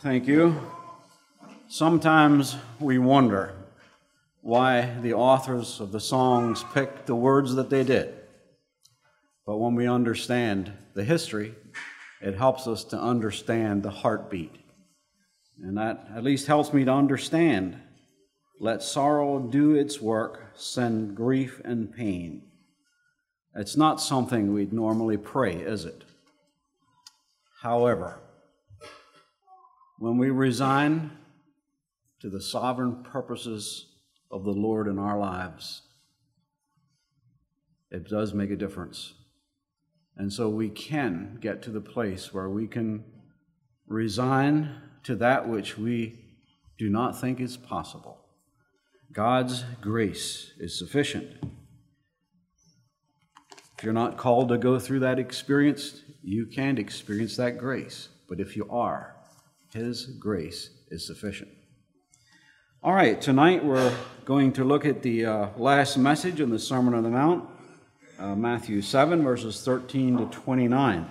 Thank you. Sometimes we wonder why the authors of the songs picked the words that they did. But when we understand the history, it helps us to understand the heartbeat. And that at least helps me to understand. Let sorrow do its work, send grief and pain. It's not something we'd normally pray, is it? However, when we resign to the sovereign purposes of the Lord in our lives, it does make a difference. And so we can get to the place where we can resign to that which we do not think is possible. God's grace is sufficient. If you're not called to go through that experience, you can't experience that grace. But if you are, His grace is sufficient. All right, tonight we're going to look at the uh, last message in the Sermon on the Mount, uh, Matthew 7, verses 13 to 29.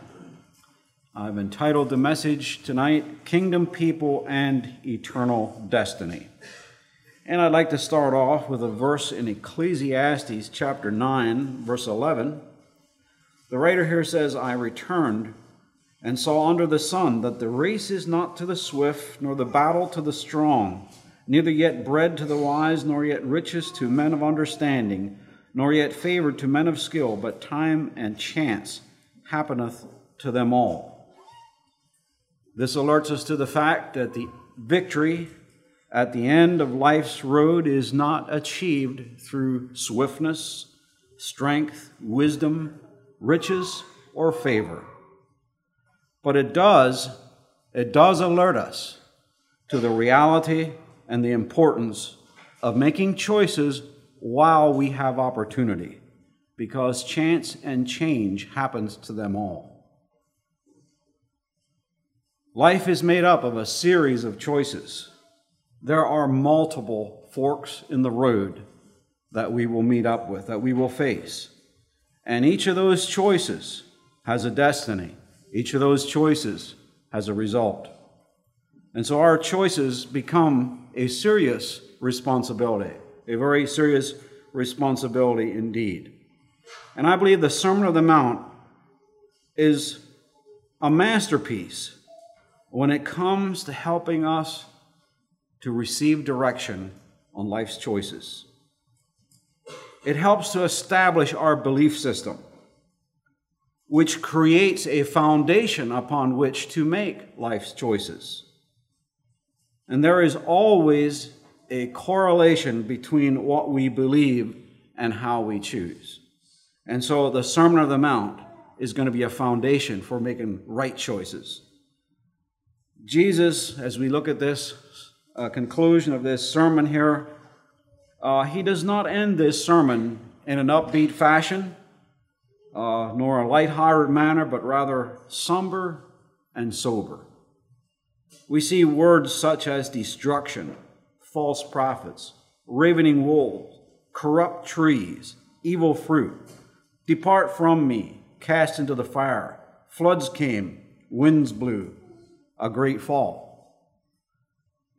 I've entitled the message tonight, Kingdom People and Eternal Destiny. And I'd like to start off with a verse in Ecclesiastes chapter 9, verse 11. The writer here says, I returned and saw under the sun that the race is not to the swift, nor the battle to the strong, neither yet bread to the wise, nor yet riches to men of understanding, nor yet favor to men of skill, but time and chance happeneth to them all. This alerts us to the fact that the victory at the end of life's road is not achieved through swiftness, strength, wisdom, riches, or favor. But it does, it does alert us to the reality and the importance of making choices while we have opportunity, because chance and change happens to them all. Life is made up of a series of choices. There are multiple forks in the road that we will meet up with, that we will face. And each of those choices has a destiny. Each of those choices has a result. And so our choices become a serious responsibility, a very serious responsibility indeed. And I believe the Sermon on the Mount is a masterpiece when it comes to helping us to receive direction on life's choices. It helps to establish our belief system, which creates a foundation upon which to make life's choices. And there is always a correlation between what we believe and how we choose. And so the Sermon on the Mount is going to be a foundation for making right choices. Jesus, as we look at this uh, conclusion of this sermon here, uh, he does not end this sermon in an upbeat fashion, uh, nor a light-hearted manner, but rather somber and sober. We see words such as destruction, false prophets, ravening wolves, corrupt trees, evil fruit. Depart from me, cast into the fire. Floods came, winds blew, a great fall.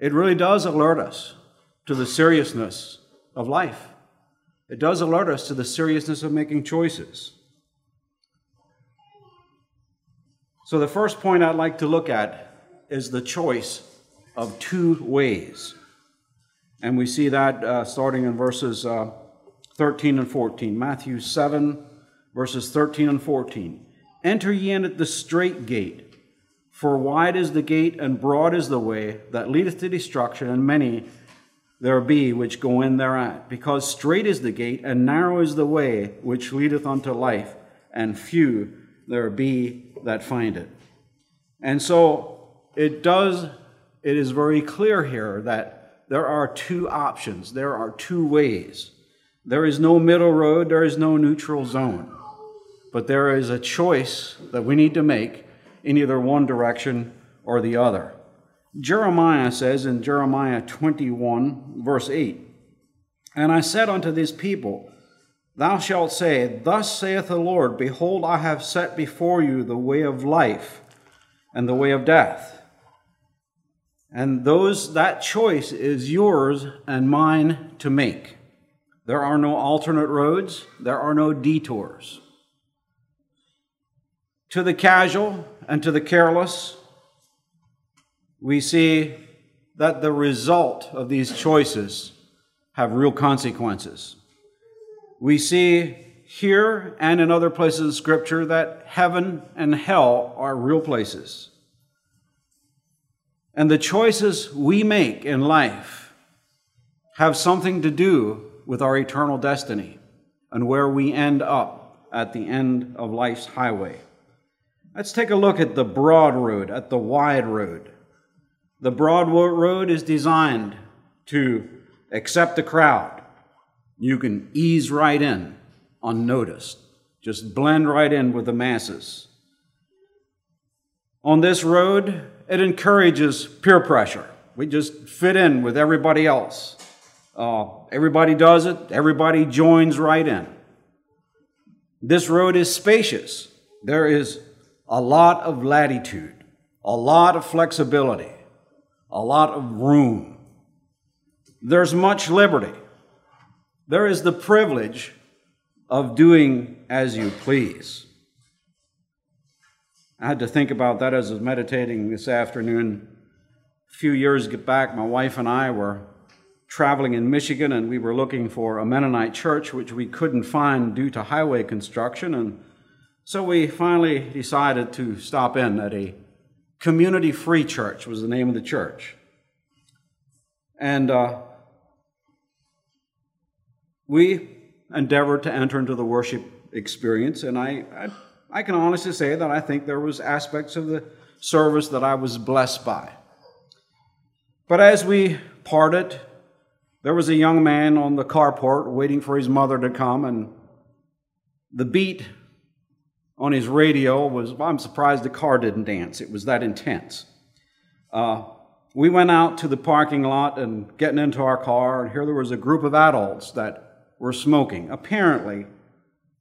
It really does alert us to the seriousness of life. It does alert us to the seriousness of making choices. So, the first point I'd like to look at is the choice of two ways. And we see that uh, starting in verses uh, 13 and 14. Matthew 7, verses 13 and 14. Enter ye in at the strait gate, for wide is the gate and broad is the way that leadeth to destruction, and many there be which go in thereat. Because strait is the gate, and narrow is the way which leadeth unto life, and few there be that find it. And so it does, it is very clear here that there are two options, there are two ways. There is no middle road, there is no neutral zone. But there is a choice that we need to make in either one direction or the other. Jeremiah says in Jeremiah 21, verse 8, And I said unto this people, Thou shalt say, Thus saith the Lord, Behold, I have set before you the way of life and the way of death. And those that choice is yours and mine to make. There are no alternate roads, there are no detours. To the casual and to the careless, we see that the result of these choices have real consequences. We see here and in other places in Scripture that heaven and hell are real places. And the choices we make in life have something to do with our eternal destiny and where we end up at the end of life's highway. Let's take a look at the broad road, at the wide road. The broad road is designed to accept the crowd. You can ease right in unnoticed, just blend right in with the masses. On this road, it encourages peer pressure. We just fit in with everybody else. Uh, everybody does it, everybody joins right in. This road is spacious. There is a lot of latitude, a lot of flexibility, a lot of room. There's much liberty. There is the privilege of doing as you please. I had to think about that as I was meditating this afternoon. A few years back, my wife and I were traveling in Michigan and we were looking for a Mennonite church, which we couldn't find due to highway construction. And so we finally decided to stop in at a community free church, was the name of the church. And uh, we endeavored to enter into the worship experience. And I, I, I can honestly say that I think there was aspects of the service that I was blessed by. But as we parted, there was a young man on the carport waiting for his mother to come, and the beat on his radio was I'm surprised the car didn't dance. It was that intense. Uh, we went out to the parking lot and getting into our car, and here there was a group of adults that were smoking. Apparently,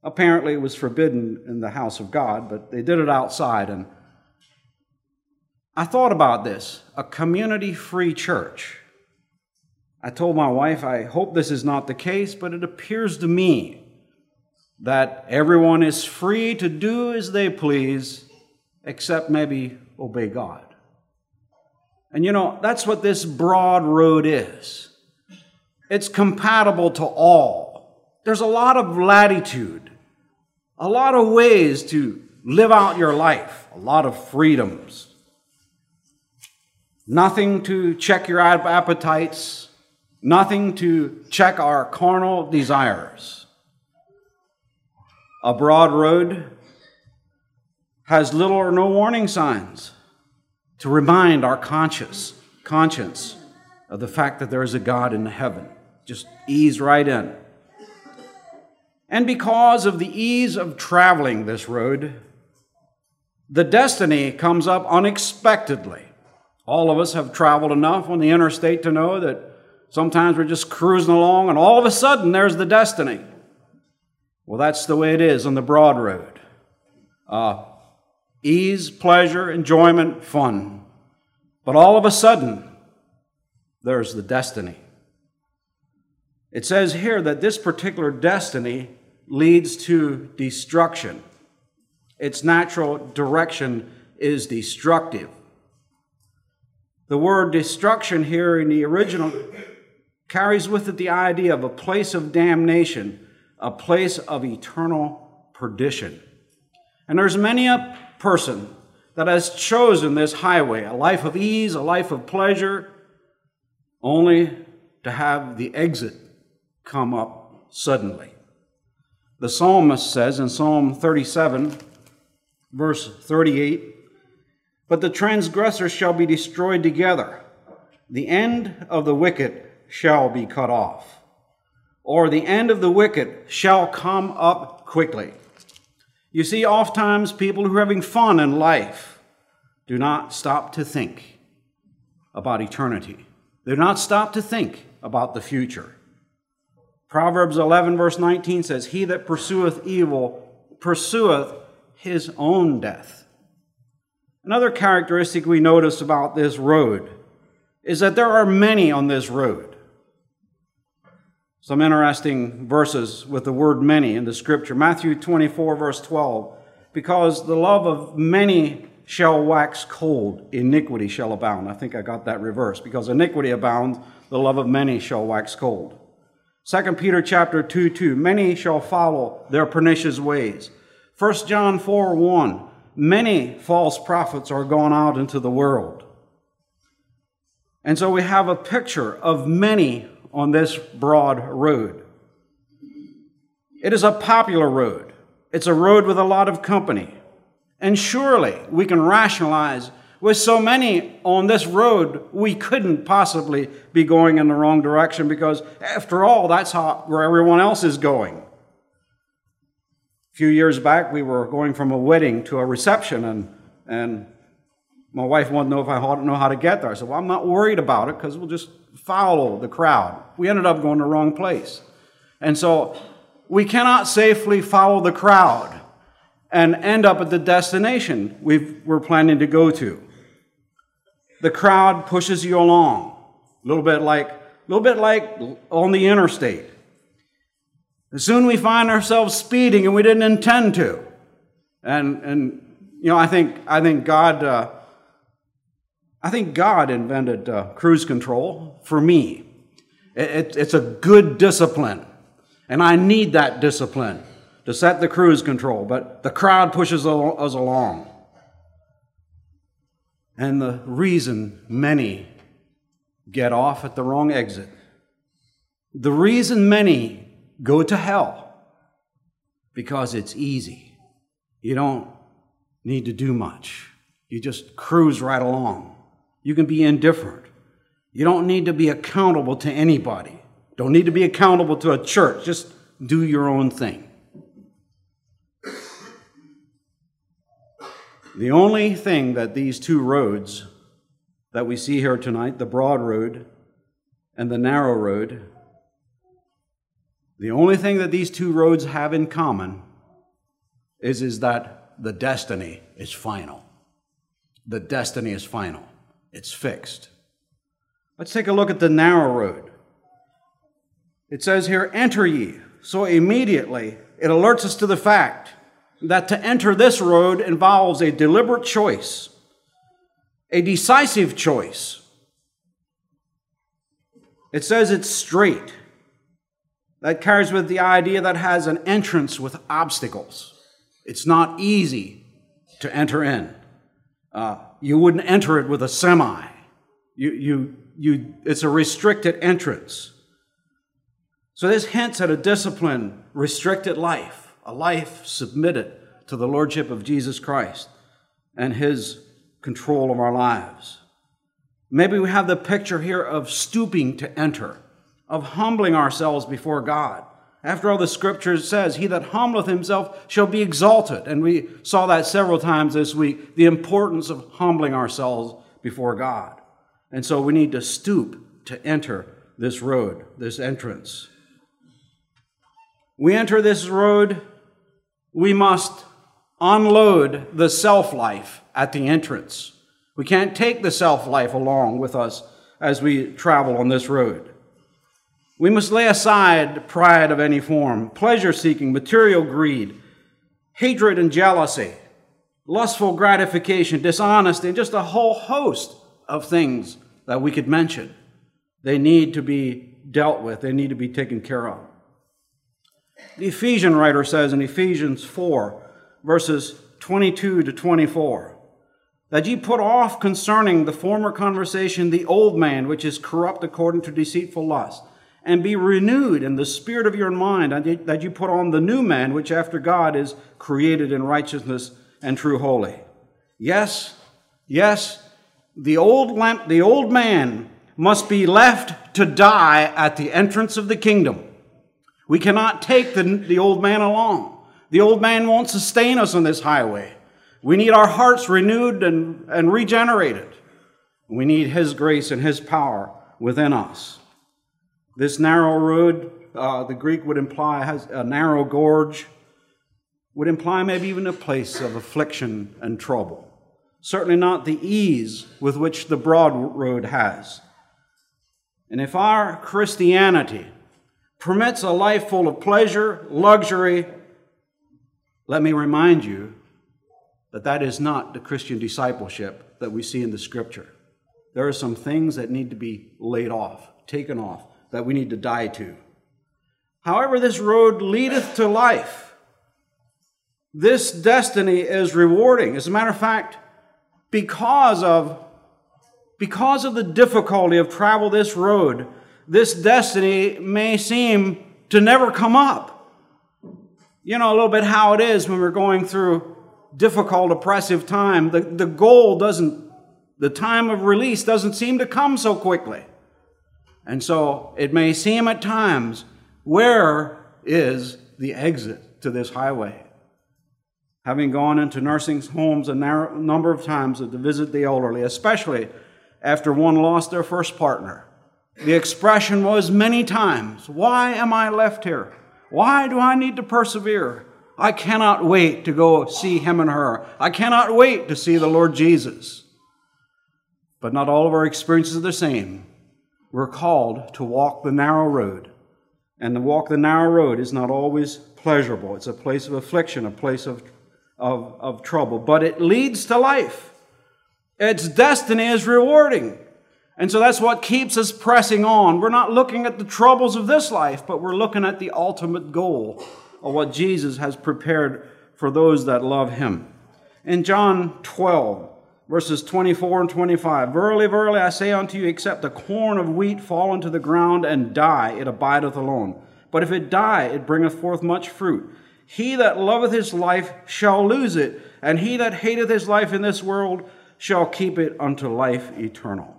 apparently it was forbidden in the house of God, but they did it outside. And I thought about this a community free church. I told my wife, I hope this is not the case, but it appears to me that everyone is free to do as they please, except maybe obey God. And you know, that's what this broad road is. It's compatible to all. There's a lot of latitude, a lot of ways to live out your life, a lot of freedoms. Nothing to check your appetites, nothing to check our carnal desires. A broad road has little or no warning signs to remind our conscience, conscience of the fact that there is a God in heaven. Just ease right in. And because of the ease of traveling this road, the destiny comes up unexpectedly. All of us have traveled enough on the interstate to know that Sometimes we're just cruising along, and all of a sudden there's the destiny. Well, that's the way it is on the broad road uh, ease, pleasure, enjoyment, fun. But all of a sudden, there's the destiny. It says here that this particular destiny leads to destruction. Its natural direction is destructive. The word destruction here in the original carries with it the idea of a place of damnation, a place of eternal perdition. And there's many a person that has chosen this highway, a life of ease, a life of pleasure, only to have the exit come up suddenly. The psalmist says in Psalm 37, verse 38, But the transgressors shall be destroyed together. The end of the wicked shall be cut off, or the end of the wicked shall come up quickly. You see, oftentimes people who are having fun in life do not stop to think about eternity. They do not stop to think about the future. Proverbs 11, verse 19 says, He that pursueth evil pursueth his own death. Another characteristic we notice about this road is that there are many on this road. Some interesting verses with the word many in the scripture. Matthew 24, verse 12. Because the love of many shall wax cold, iniquity shall abound. I think I got that reversed. Because iniquity abounds, the love of many shall wax cold. 2 Peter chapter 2, 2. Many shall follow their pernicious ways. 1 John 4, 1. Many false prophets are gone out into the world. And so we have a picture of many on this broad road. It is a popular road. It's a road with a lot of company. And surely we can rationalize with so many on this road, we couldn't possibly be going in the wrong direction because, after all, that's how, where everyone else is going. A few years back, we were going from a wedding to a reception, and, and my wife wanted to know if I know how to get there. I said, Well, I'm not worried about it because we'll just follow the crowd. We ended up going the wrong place. And so we cannot safely follow the crowd and end up at the destination we are planning to go to. The crowd pushes you along, a little bit like, a little bit like on the interstate. And soon we find ourselves speeding and we didn't intend to. And, and you know, I think, I think God, uh, I think God invented uh, cruise control for me. It, it, it's a good discipline, and I need that discipline to set the cruise control, but the crowd pushes us along. And the reason many get off at the wrong exit, the reason many go to hell, because it's easy. You don't need to do much, you just cruise right along. You can be indifferent. You don't need to be accountable to anybody. Don't need to be accountable to a church. Just do your own thing. The only thing that these two roads that we see here tonight, the broad road and the narrow road, the only thing that these two roads have in common is, is that the destiny is final. The destiny is final, it's fixed. Let's take a look at the narrow road. It says here, Enter ye. So immediately it alerts us to the fact that to enter this road involves a deliberate choice, a decisive choice. It says it's strait. That carries with the idea that has an entrance with obstacles. It's not easy to enter in. Uh, you wouldn't enter it with a semi. You, you, you, it's a restricted entrance. So this hints at a disciplined, restricted life a life submitted to the Lordship of Jesus Christ and His control of our lives. Maybe we have the picture here of stooping to enter, of humbling ourselves before God. After all, the scripture says, He that humbleth himself shall be exalted. And we saw that several times this week the importance of humbling ourselves before God. And so we need to stoop to enter this road, this entrance. We enter this road we must unload the self life at the entrance. We can't take the self life along with us as we travel on this road. We must lay aside pride of any form, pleasure seeking, material greed, hatred and jealousy, lustful gratification, dishonesty, and just a whole host of things that we could mention. They need to be dealt with, they need to be taken care of. The Ephesian writer says in Ephesians 4, verses 22 to 24, that ye put off concerning the former conversation the old man, which is corrupt according to deceitful lust, and be renewed in the spirit of your mind, and that you put on the new man, which after God is created in righteousness and true holy. Yes, yes, the old, lamp, the old man must be left to die at the entrance of the kingdom. We cannot take the, the old man along. The old man won't sustain us on this highway. We need our hearts renewed and, and regenerated. We need His grace and His power within us. This narrow road, uh, the Greek would imply, has a narrow gorge, would imply maybe even a place of affliction and trouble. Certainly not the ease with which the broad road has. And if our Christianity permits a life full of pleasure, luxury, let me remind you that that is not the Christian discipleship that we see in the scripture. There are some things that need to be laid off, taken off, that we need to die to. However, this road leadeth to life. This destiny is rewarding. As a matter of fact, because of, because of the difficulty of travel this road, this destiny may seem to never come up. You know a little bit how it is when we're going through difficult, oppressive time. The, the goal doesn't, the time of release doesn't seem to come so quickly. And so it may seem at times, where is the exit to this highway? Having gone into nursing homes a number of times to visit the elderly, especially after one lost their first partner, the expression was many times, Why am I left here? Why do I need to persevere? I cannot wait to go see him and her. I cannot wait to see the Lord Jesus. But not all of our experiences are the same. We're called to walk the narrow road. And to walk the narrow road is not always pleasurable. It's a place of affliction, a place of, of, of trouble. But it leads to life. Its destiny is rewarding. And so that's what keeps us pressing on. We're not looking at the troubles of this life, but we're looking at the ultimate goal of what Jesus has prepared for those that love him. In John 12, verses 24 and 25 Verily, verily, I say unto you, except the corn of wheat fall into the ground and die, it abideth alone. But if it die, it bringeth forth much fruit. He that loveth his life shall lose it, and he that hateth his life in this world shall keep it unto life eternal.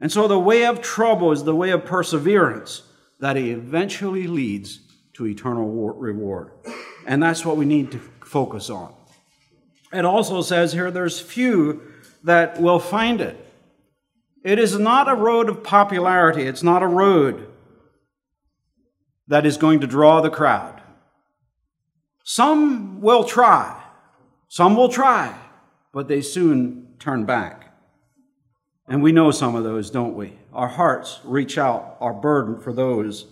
And so the way of trouble is the way of perseverance that eventually leads to eternal reward. And that's what we need to focus on. It also says here there's few that will find it. It is not a road of popularity, it's not a road that is going to draw the crowd. Some will try, some will try, but they soon turn back. And we know some of those, don't we? Our hearts reach out, our burden for those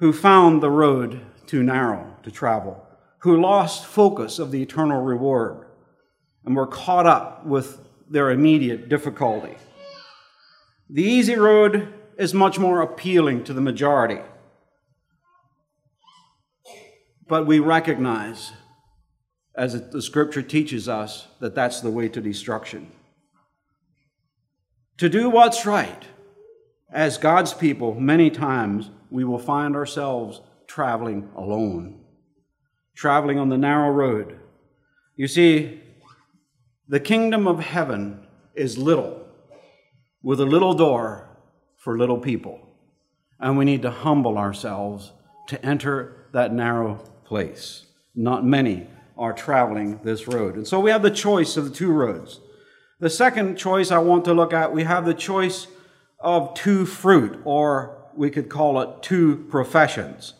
who found the road too narrow to travel, who lost focus of the eternal reward, and were caught up with their immediate difficulty. The easy road is much more appealing to the majority. But we recognize, as the scripture teaches us, that that's the way to destruction to do what's right. As God's people, many times we will find ourselves traveling alone, traveling on the narrow road. You see, the kingdom of heaven is little, with a little door for little people. And we need to humble ourselves to enter that narrow place. Not many are traveling this road. And so we have the choice of the two roads. The second choice I want to look at, we have the choice of two fruit, or we could call it two professions.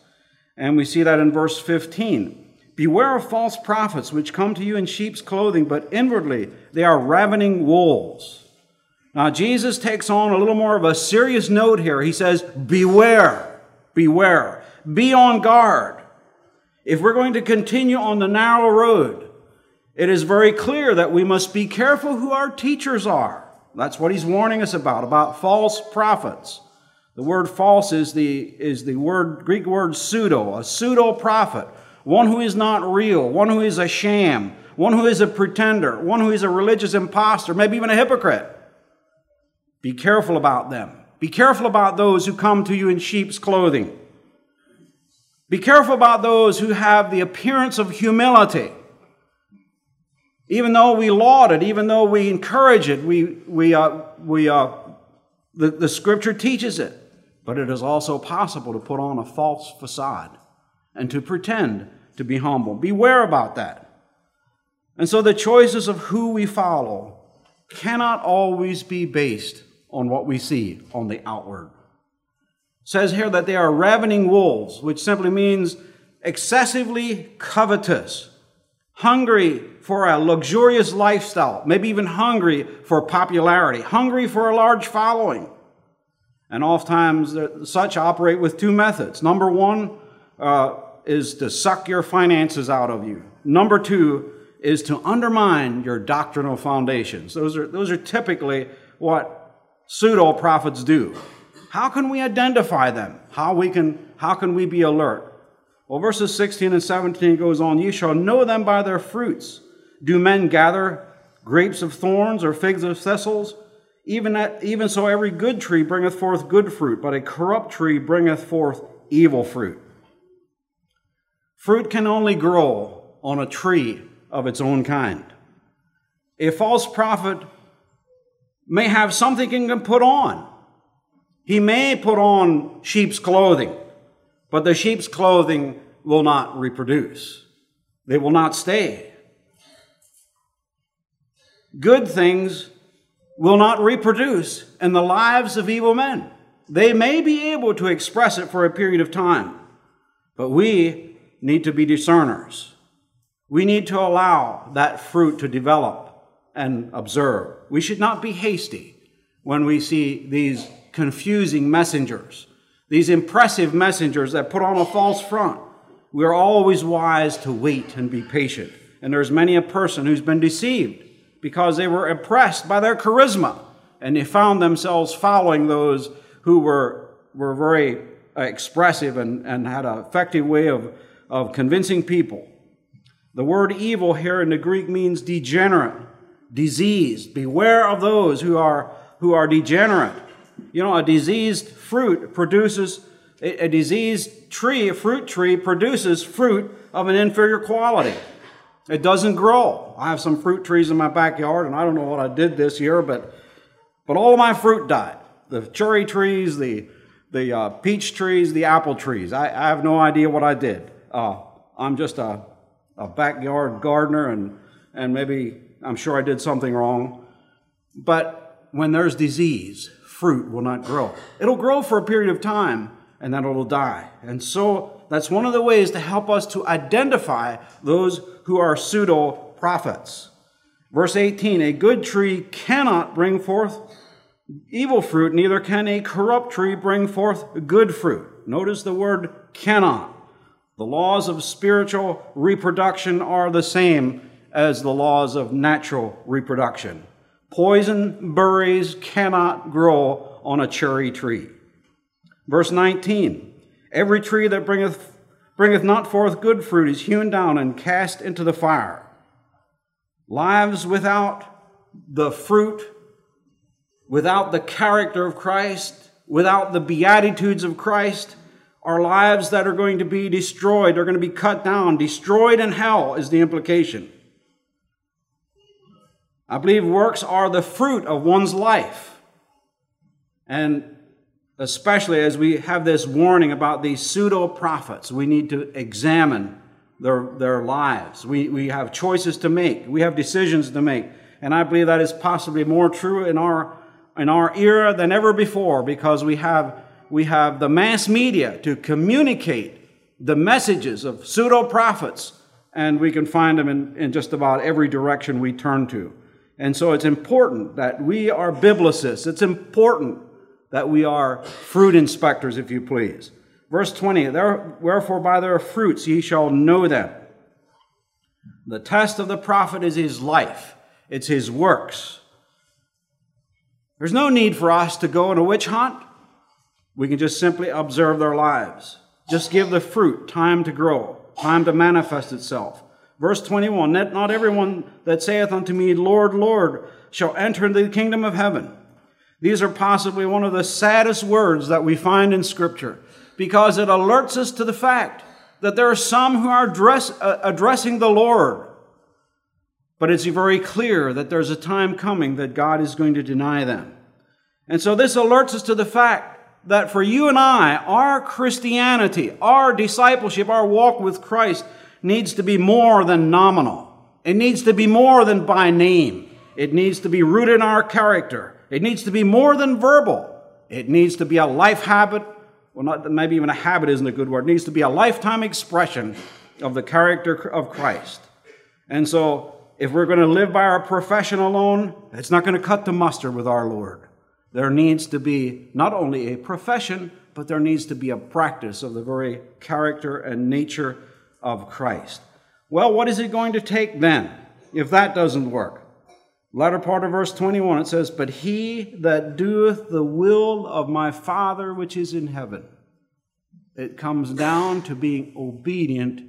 And we see that in verse 15. Beware of false prophets which come to you in sheep's clothing, but inwardly they are ravening wolves. Now, Jesus takes on a little more of a serious note here. He says, Beware, beware, be on guard. If we're going to continue on the narrow road, it is very clear that we must be careful who our teachers are. That's what he's warning us about, about false prophets. The word false is the, is the word, Greek word pseudo, a pseudo prophet, one who is not real, one who is a sham, one who is a pretender, one who is a religious impostor, maybe even a hypocrite. Be careful about them. Be careful about those who come to you in sheep's clothing. Be careful about those who have the appearance of humility even though we laud it, even though we encourage it, we, we, uh, we, uh, the, the scripture teaches it. But it is also possible to put on a false facade and to pretend to be humble. Beware about that. And so the choices of who we follow cannot always be based on what we see on the outward. It says here that they are ravening wolves, which simply means excessively covetous, hungry for a luxurious lifestyle, maybe even hungry for popularity, hungry for a large following. And oftentimes, such operate with two methods. Number one uh, is to suck your finances out of you. Number two is to undermine your doctrinal foundations. Those are, those are typically what pseudo prophets do. How can we identify them? How, we can, how can we be alert? Well, verses 16 and 17 goes on You shall know them by their fruits. Do men gather grapes of thorns or figs of thistles? Even, that, even so, every good tree bringeth forth good fruit, but a corrupt tree bringeth forth evil fruit. Fruit can only grow on a tree of its own kind. A false prophet may have something he can put on. He may put on sheep's clothing, but the sheep's clothing will not reproduce. They will not stay. Good things will not reproduce in the lives of evil men. They may be able to express it for a period of time, but we need to be discerners. We need to allow that fruit to develop and observe. We should not be hasty when we see these confusing messengers, these impressive messengers that put on a false front. We are always wise to wait and be patient. And there's many a person who's been deceived because they were impressed by their charisma and they found themselves following those who were, were very uh, expressive and, and had an effective way of, of convincing people. The word evil here in the Greek means degenerate, diseased. Beware of those who are, who are degenerate. You know, a diseased fruit produces, a, a diseased tree, a fruit tree, produces fruit of an inferior quality. It doesn't grow. I have some fruit trees in my backyard, and I don't know what I did this year, but, but all of my fruit died. The cherry trees, the, the uh, peach trees, the apple trees. I, I, have no idea what I did. Uh, I'm just a, a backyard gardener, and, and maybe I'm sure I did something wrong. But when there's disease, fruit will not grow. It'll grow for a period of time, and then it'll die. And so that's one of the ways to help us to identify those who are pseudo prophets. Verse 18 A good tree cannot bring forth evil fruit, neither can a corrupt tree bring forth good fruit. Notice the word cannot. The laws of spiritual reproduction are the same as the laws of natural reproduction. Poison berries cannot grow on a cherry tree. Verse 19 Every tree that bringeth bringeth not forth good fruit is hewn down and cast into the fire. Lives without the fruit, without the character of Christ, without the beatitudes of Christ, are lives that are going to be destroyed, are going to be cut down. Destroyed in hell is the implication. I believe works are the fruit of one's life. And especially as we have this warning about these pseudo prophets, we need to examine their, their lives. We, we have choices to make, we have decisions to make. And I believe that is possibly more true in our, in our era than ever before because we have, we have the mass media to communicate the messages of pseudo prophets, and we can find them in, in just about every direction we turn to. And so it's important that we are biblicists. It's important that we are fruit inspectors, if you please. Verse 20, wherefore by their fruits ye shall know them. The test of the prophet is his life, it's his works. There's no need for us to go on a witch hunt. We can just simply observe their lives. Just give the fruit time to grow, time to manifest itself. Verse 21 Let Not everyone that saith unto me, Lord, Lord, shall enter into the kingdom of heaven these are possibly one of the saddest words that we find in Scripture because it alerts us to the fact that there are some who are address, uh, addressing the Lord. But it's very clear that there's a time coming that God is going to deny them. And so this alerts us to the fact that for you and I, our Christianity, our discipleship, our walk with Christ needs to be more than nominal. It needs to be more than by name. It needs to be rooted in our character. It needs to be more than verbal. It needs to be a life habit. Well, not maybe even a habit isn't a good word. It needs to be a lifetime expression of the character of Christ. And so, if we're going to live by our profession alone, it's not going to cut the mustard with our Lord. There needs to be not only a profession, but there needs to be a practice of the very character and nature of Christ. Well, what is it going to take then if that doesn't work? Latter part of verse 21, it says, But he that doeth the will of my Father which is in heaven. It comes down to being obedient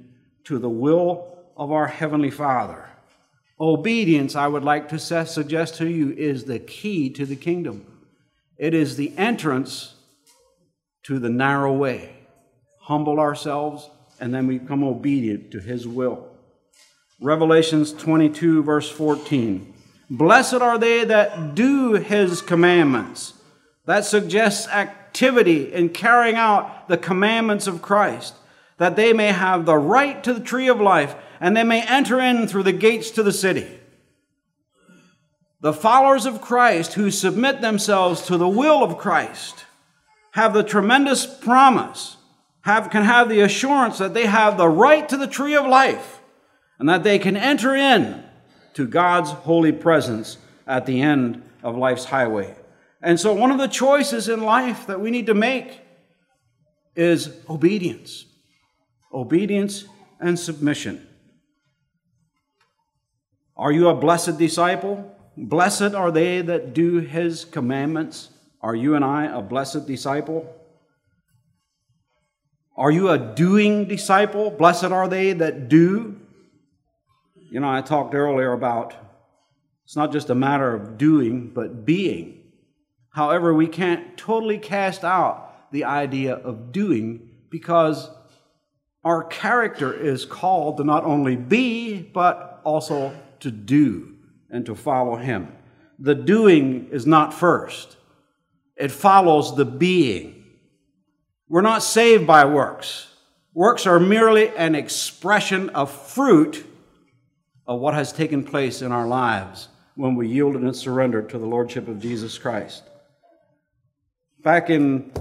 to the will of our Heavenly Father. Obedience, I would like to suggest to you, is the key to the kingdom. It is the entrance to the narrow way. Humble ourselves, and then we become obedient to His will. Revelations 22, verse 14. Blessed are they that do His commandments. That suggests activity in carrying out the commandments of Christ, that they may have the right to the tree of life and they may enter in through the gates to the city. The followers of Christ who submit themselves to the will of Christ have the tremendous promise, have, can have the assurance that they have the right to the tree of life and that they can enter in to God's holy presence at the end of life's highway. And so, one of the choices in life that we need to make is obedience. Obedience and submission. Are you a blessed disciple? Blessed are they that do his commandments. Are you and I a blessed disciple? Are you a doing disciple? Blessed are they that do. You know, I talked earlier about it's not just a matter of doing, but being. However, we can't totally cast out the idea of doing because our character is called to not only be, but also to do and to follow Him. The doing is not first, it follows the being. We're not saved by works. Works are merely an expression of fruit of what has taken place in our lives when we yielded and surrendered to the Lordship of Jesus Christ. Back in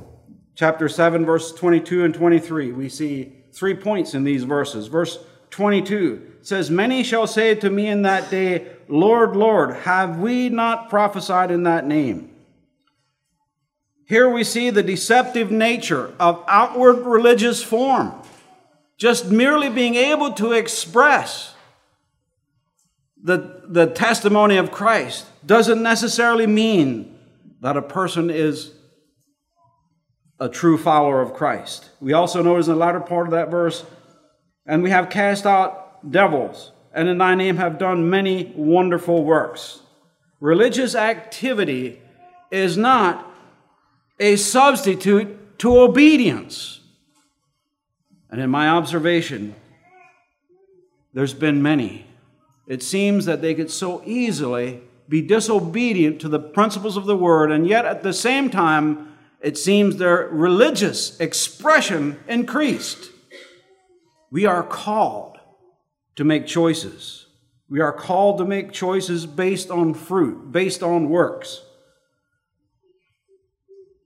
chapter 7, verse 22 and 23, we see three points in these verses. Verse 22 says, Many shall say to me in that day, Lord, Lord, have we not prophesied in that name? Here we see the deceptive nature of outward religious form, just merely being able to express the, the testimony of Christ doesn't necessarily mean that a person is a true follower of Christ. We also notice in the latter part of that verse, and we have cast out devils, and in thy name have done many wonderful works. Religious activity is not a substitute to obedience. And in my observation, there's been many. It seems that they could so easily be disobedient to the principles of the word, and yet at the same time, it seems their religious expression increased. We are called to make choices. We are called to make choices based on fruit, based on works.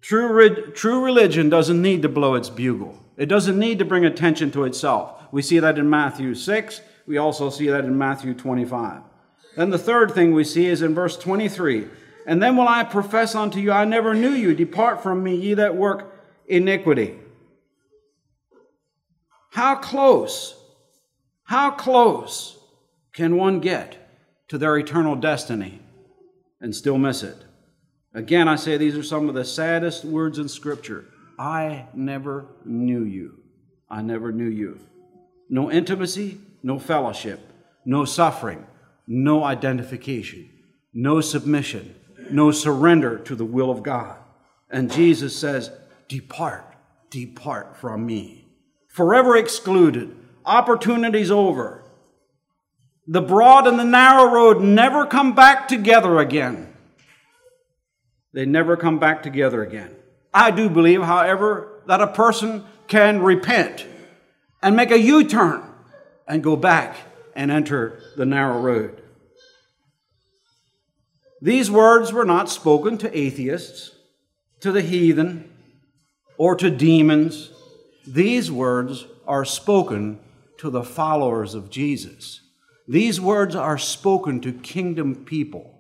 True, true religion doesn't need to blow its bugle. It doesn't need to bring attention to itself. We see that in Matthew 6. We also see that in Matthew 25. Then the third thing we see is in verse 23 And then will I profess unto you, I never knew you. Depart from me, ye that work iniquity. How close, how close can one get to their eternal destiny and still miss it? Again, I say these are some of the saddest words in Scripture. I never knew you. I never knew you. No intimacy, no fellowship, no suffering, no identification, no submission, no surrender to the will of God. And Jesus says, Depart, depart from me forever excluded, opportunities over. The broad and the narrow road never come back together again. They never come back together again. I do believe, however, that a person can repent and make a U turn and go back and enter the narrow road. These words were not spoken to atheists, to the heathen, or to demons these words are spoken to the followers of Jesus. These words are spoken to kingdom people.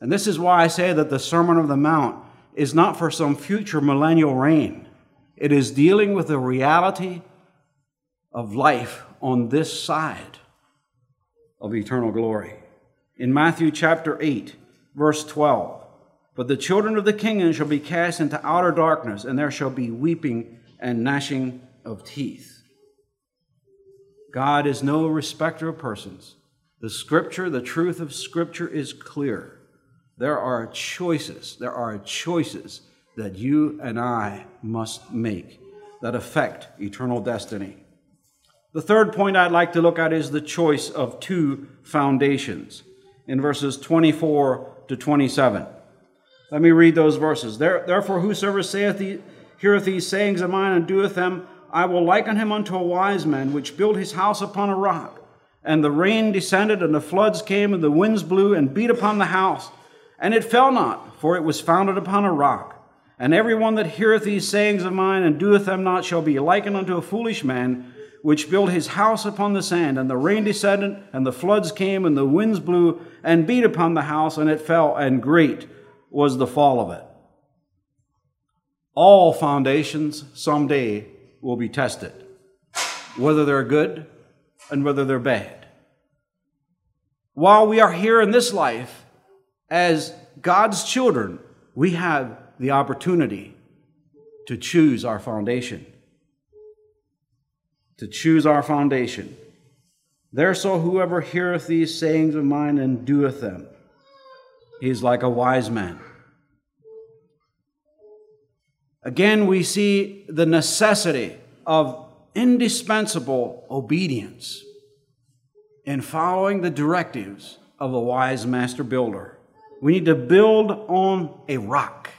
And this is why I say that the Sermon on the Mount is not for some future millennial reign. It is dealing with the reality of life on this side of eternal glory. In Matthew chapter 8, verse 12, but the children of the kingdom shall be cast into outer darkness, and there shall be weeping and gnashing of teeth. God is no respecter of persons. The scripture, the truth of scripture is clear. There are choices, there are choices that you and I must make that affect eternal destiny. The third point I'd like to look at is the choice of two foundations in verses 24 to 27. Let me read those verses. Therefore, whosoever saith he, heareth these sayings of mine and doeth them, I will liken him unto a wise man which built his house upon a rock. And the rain descended, and the floods came, and the winds blew and beat upon the house. And it fell not, for it was founded upon a rock. And every one that heareth these sayings of mine and doeth them not shall be likened unto a foolish man which built his house upon the sand. And the rain descended, and the floods came, and the winds blew and beat upon the house, and it fell, and great was the fall of it. All foundations someday will be tested, whether they're good and whether they're bad. While we are here in this life as God's children, we have the opportunity to choose our foundation. To choose our foundation. Therefore, whoever heareth these sayings of mine and doeth them, he is like a wise man. Again, we see the necessity of indispensable obedience in following the directives of a wise master builder. We need to build on a rock.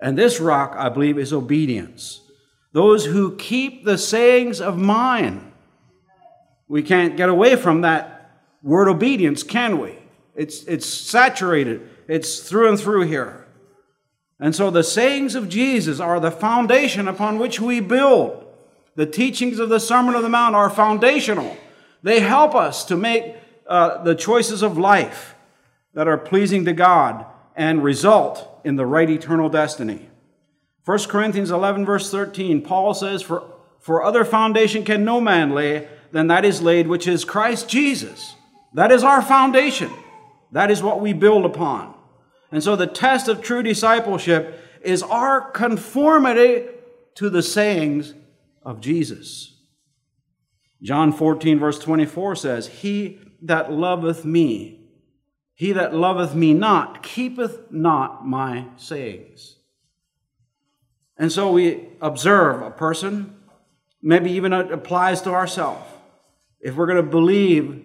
And this rock, I believe, is obedience. Those who keep the sayings of mine. We can't get away from that word obedience, can we? It's, it's saturated, it's through and through here. And so the sayings of Jesus are the foundation upon which we build. The teachings of the Sermon on the Mount are foundational. They help us to make uh, the choices of life that are pleasing to God and result in the right eternal destiny. 1 Corinthians 11, verse 13, Paul says, For, for other foundation can no man lay than that is laid, which is Christ Jesus. That is our foundation. That is what we build upon. And so the test of true discipleship is our conformity to the sayings of Jesus. John 14, verse 24 says, He that loveth me, he that loveth me not, keepeth not my sayings. And so we observe a person, maybe even it applies to ourselves. If we're going to believe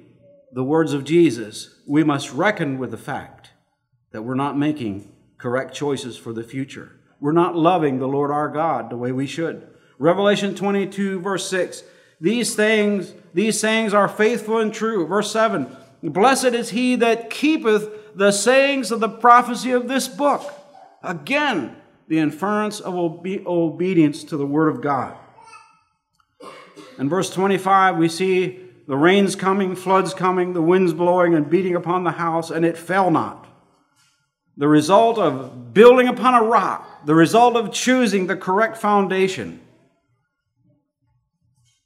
the words of Jesus, we must reckon with the fact that we're not making correct choices for the future. We're not loving the Lord our God the way we should. Revelation 22, verse 6. These things, these sayings are faithful and true. Verse 7. Blessed is he that keepeth the sayings of the prophecy of this book. Again, the inference of obe- obedience to the word of God. In verse 25, we see the rains coming, floods coming, the winds blowing and beating upon the house, and it fell not. The result of building upon a rock, the result of choosing the correct foundation.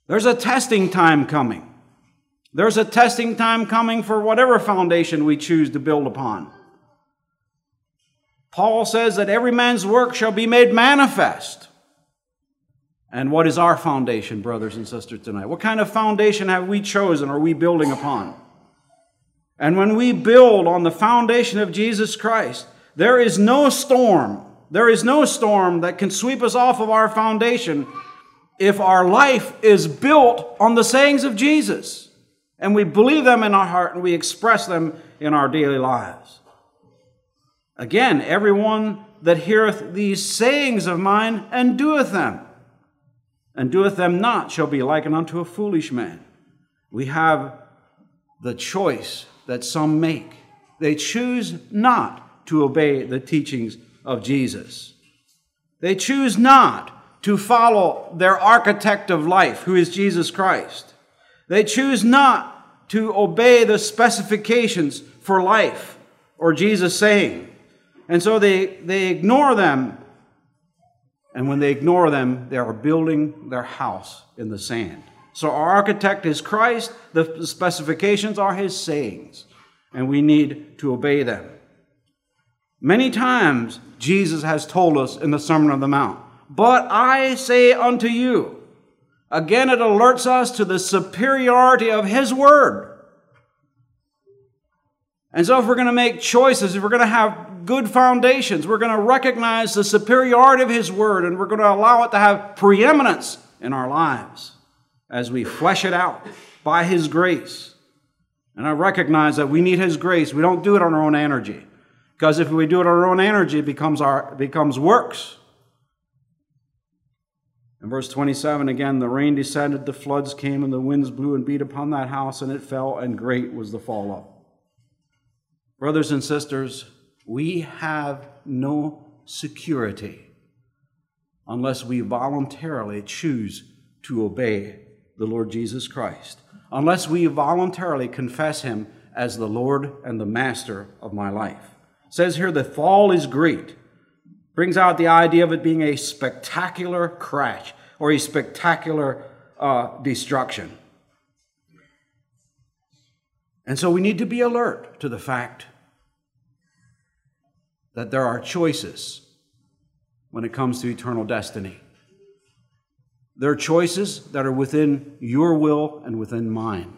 There's a testing time coming. There's a testing time coming for whatever foundation we choose to build upon. Paul says that every man's work shall be made manifest. And what is our foundation, brothers and sisters, tonight? What kind of foundation have we chosen are we building upon? And when we build on the foundation of Jesus Christ, there is no storm, there is no storm that can sweep us off of our foundation if our life is built on the sayings of Jesus and we believe them in our heart and we express them in our daily lives. Again, everyone that heareth these sayings of mine and doeth them, and doeth them not, shall be likened unto a foolish man. We have the choice that some make. They choose not to obey the teachings of Jesus. They choose not to follow their architect of life, who is Jesus Christ. They choose not to obey the specifications for life or Jesus saying. And so they, they ignore them. And when they ignore them, they are building their house in the sand. So our architect is Christ, the specifications are his sayings, and we need to obey them. Many times, Jesus has told us in the Sermon on the Mount, But I say unto you, again, it alerts us to the superiority of his word. And so, if we're going to make choices, if we're going to have good foundations, we're going to recognize the superiority of His Word and we're going to allow it to have preeminence in our lives as we flesh it out by His grace. And I recognize that we need His grace. We don't do it on our own energy. Because if we do it on our own energy, it becomes, our, becomes works. In verse 27, again, the rain descended, the floods came, and the winds blew and beat upon that house, and it fell, and great was the fall of Brothers and sisters, we have no security unless we voluntarily choose to obey the Lord Jesus Christ, unless we voluntarily confess Him as the Lord and the Master of my life. It says here the fall is great, brings out the idea of it being a spectacular crash or a spectacular uh, destruction. And so we need to be alert to the fact that there are choices when it comes to eternal destiny. There are choices that are within your will and within mine.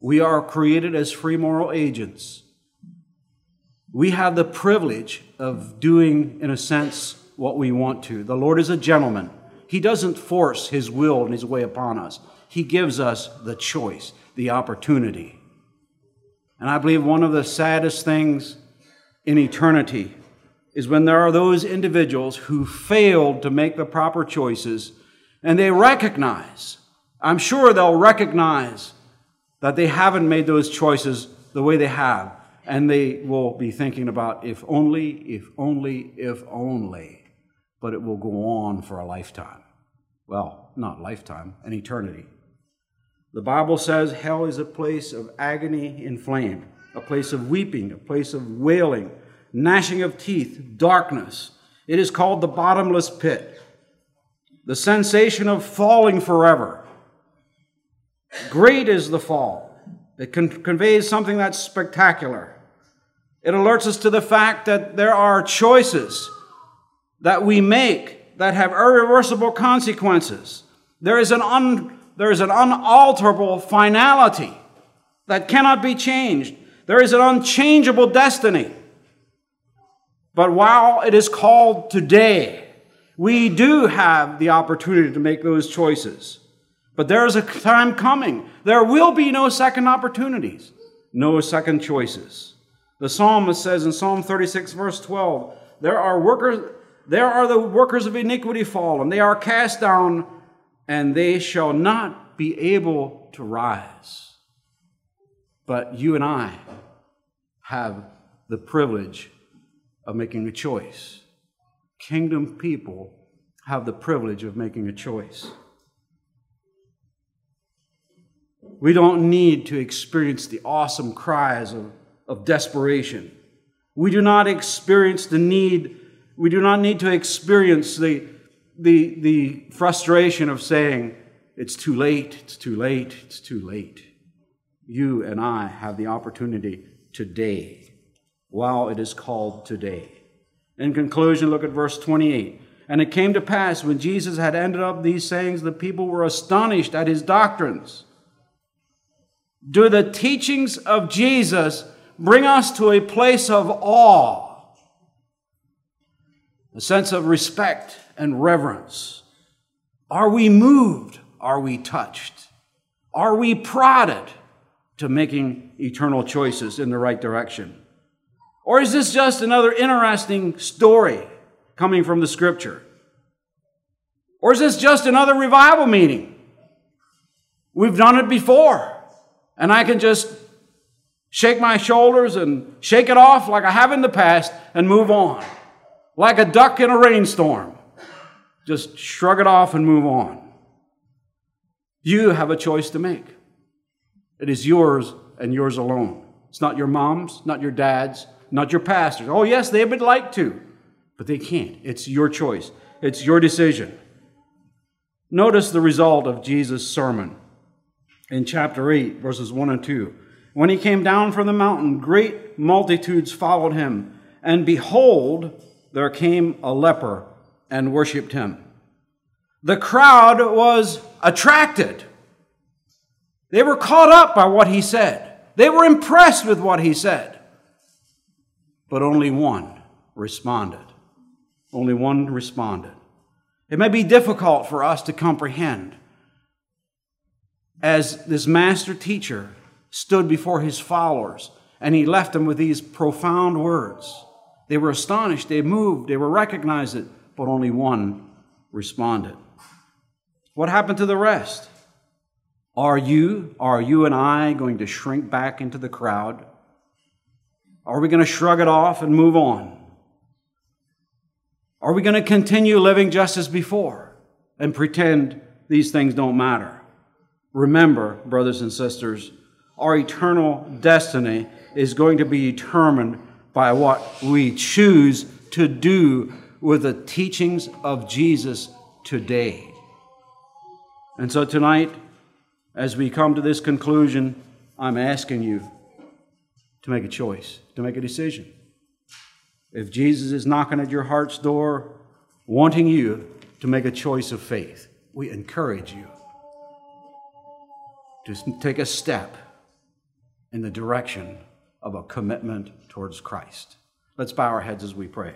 We are created as free moral agents. We have the privilege of doing, in a sense, what we want to. The Lord is a gentleman. He doesn't force His will and His way upon us, He gives us the choice, the opportunity. And I believe one of the saddest things in eternity is when there are those individuals who failed to make the proper choices and they recognize, I'm sure they'll recognize that they haven't made those choices the way they have. And they will be thinking about if only, if only, if only. But it will go on for a lifetime. Well, not lifetime, an eternity. The Bible says hell is a place of agony and flame a place of weeping, a place of wailing, gnashing of teeth, darkness. It is called the bottomless pit, the sensation of falling forever. Great is the fall. It con- conveys something that's spectacular. It alerts us to the fact that there are choices that we make that have irreversible consequences. There is an, un- there is an unalterable finality that cannot be changed. There is an unchangeable destiny. But while it is called today, we do have the opportunity to make those choices. But there is a time coming. There will be no second opportunities, no second choices. The psalmist says in Psalm 36, verse 12, there are workers, there are the workers of iniquity fallen, they are cast down, and they shall not be able to rise. But you and I have the privilege of making a choice. Kingdom people have the privilege of making a choice. We don't need to experience the awesome cries of, of desperation. We do not experience the need, we do not need to experience the, the, the frustration of saying, it's too late, it's too late, it's too late you and I have the opportunity today, while it is called today. In conclusion, look at verse 28. And it came to pass when Jesus had ended up these sayings, the people were astonished at his doctrines. Do the teachings of Jesus bring us to a place of awe, a sense of respect and reverence? Are we moved? Are we touched? Are we prodded? to making eternal choices in the right direction? Or is this just another interesting story coming from the scripture? Or is this just another revival meeting? We've done it before, and I can just shake my shoulders and shake it off like I have in the past and move on. Like a duck in a rainstorm. Just shrug it off and move on. You have a choice to make. It is yours and yours alone. It's not your mom's, not your dad's, not your pastors. Oh, yes, they would like to, but they can't. It's your choice, it's your decision. Notice the result of Jesus' sermon in chapter 8, verses 1 and 2. When he came down from the mountain, great multitudes followed him, and behold, there came a leper and worshiped him. The crowd was attracted. They were caught up by what he said. They were impressed with what he said. But only one responded. Only one responded. It may be difficult for us to comprehend as this master teacher stood before his followers and he left them with these profound words. They were astonished, they moved, they were recognized it, but only one responded. What happened to the rest? Are you, are you and I going to shrink back into the crowd? Are we going to shrug it off and move on? Are we going to continue living just as before and pretend these things don't matter? Remember, brothers and sisters, our eternal destiny is going to be determined by what we choose to do with the teachings of Jesus today. And so tonight, as we come to this conclusion, I'm asking you to make a choice, to make a decision. If Jesus is knocking at your heart's door, wanting you to make a choice of faith, we encourage you to take a step in the direction of a commitment towards Christ. Let's bow our heads as we pray.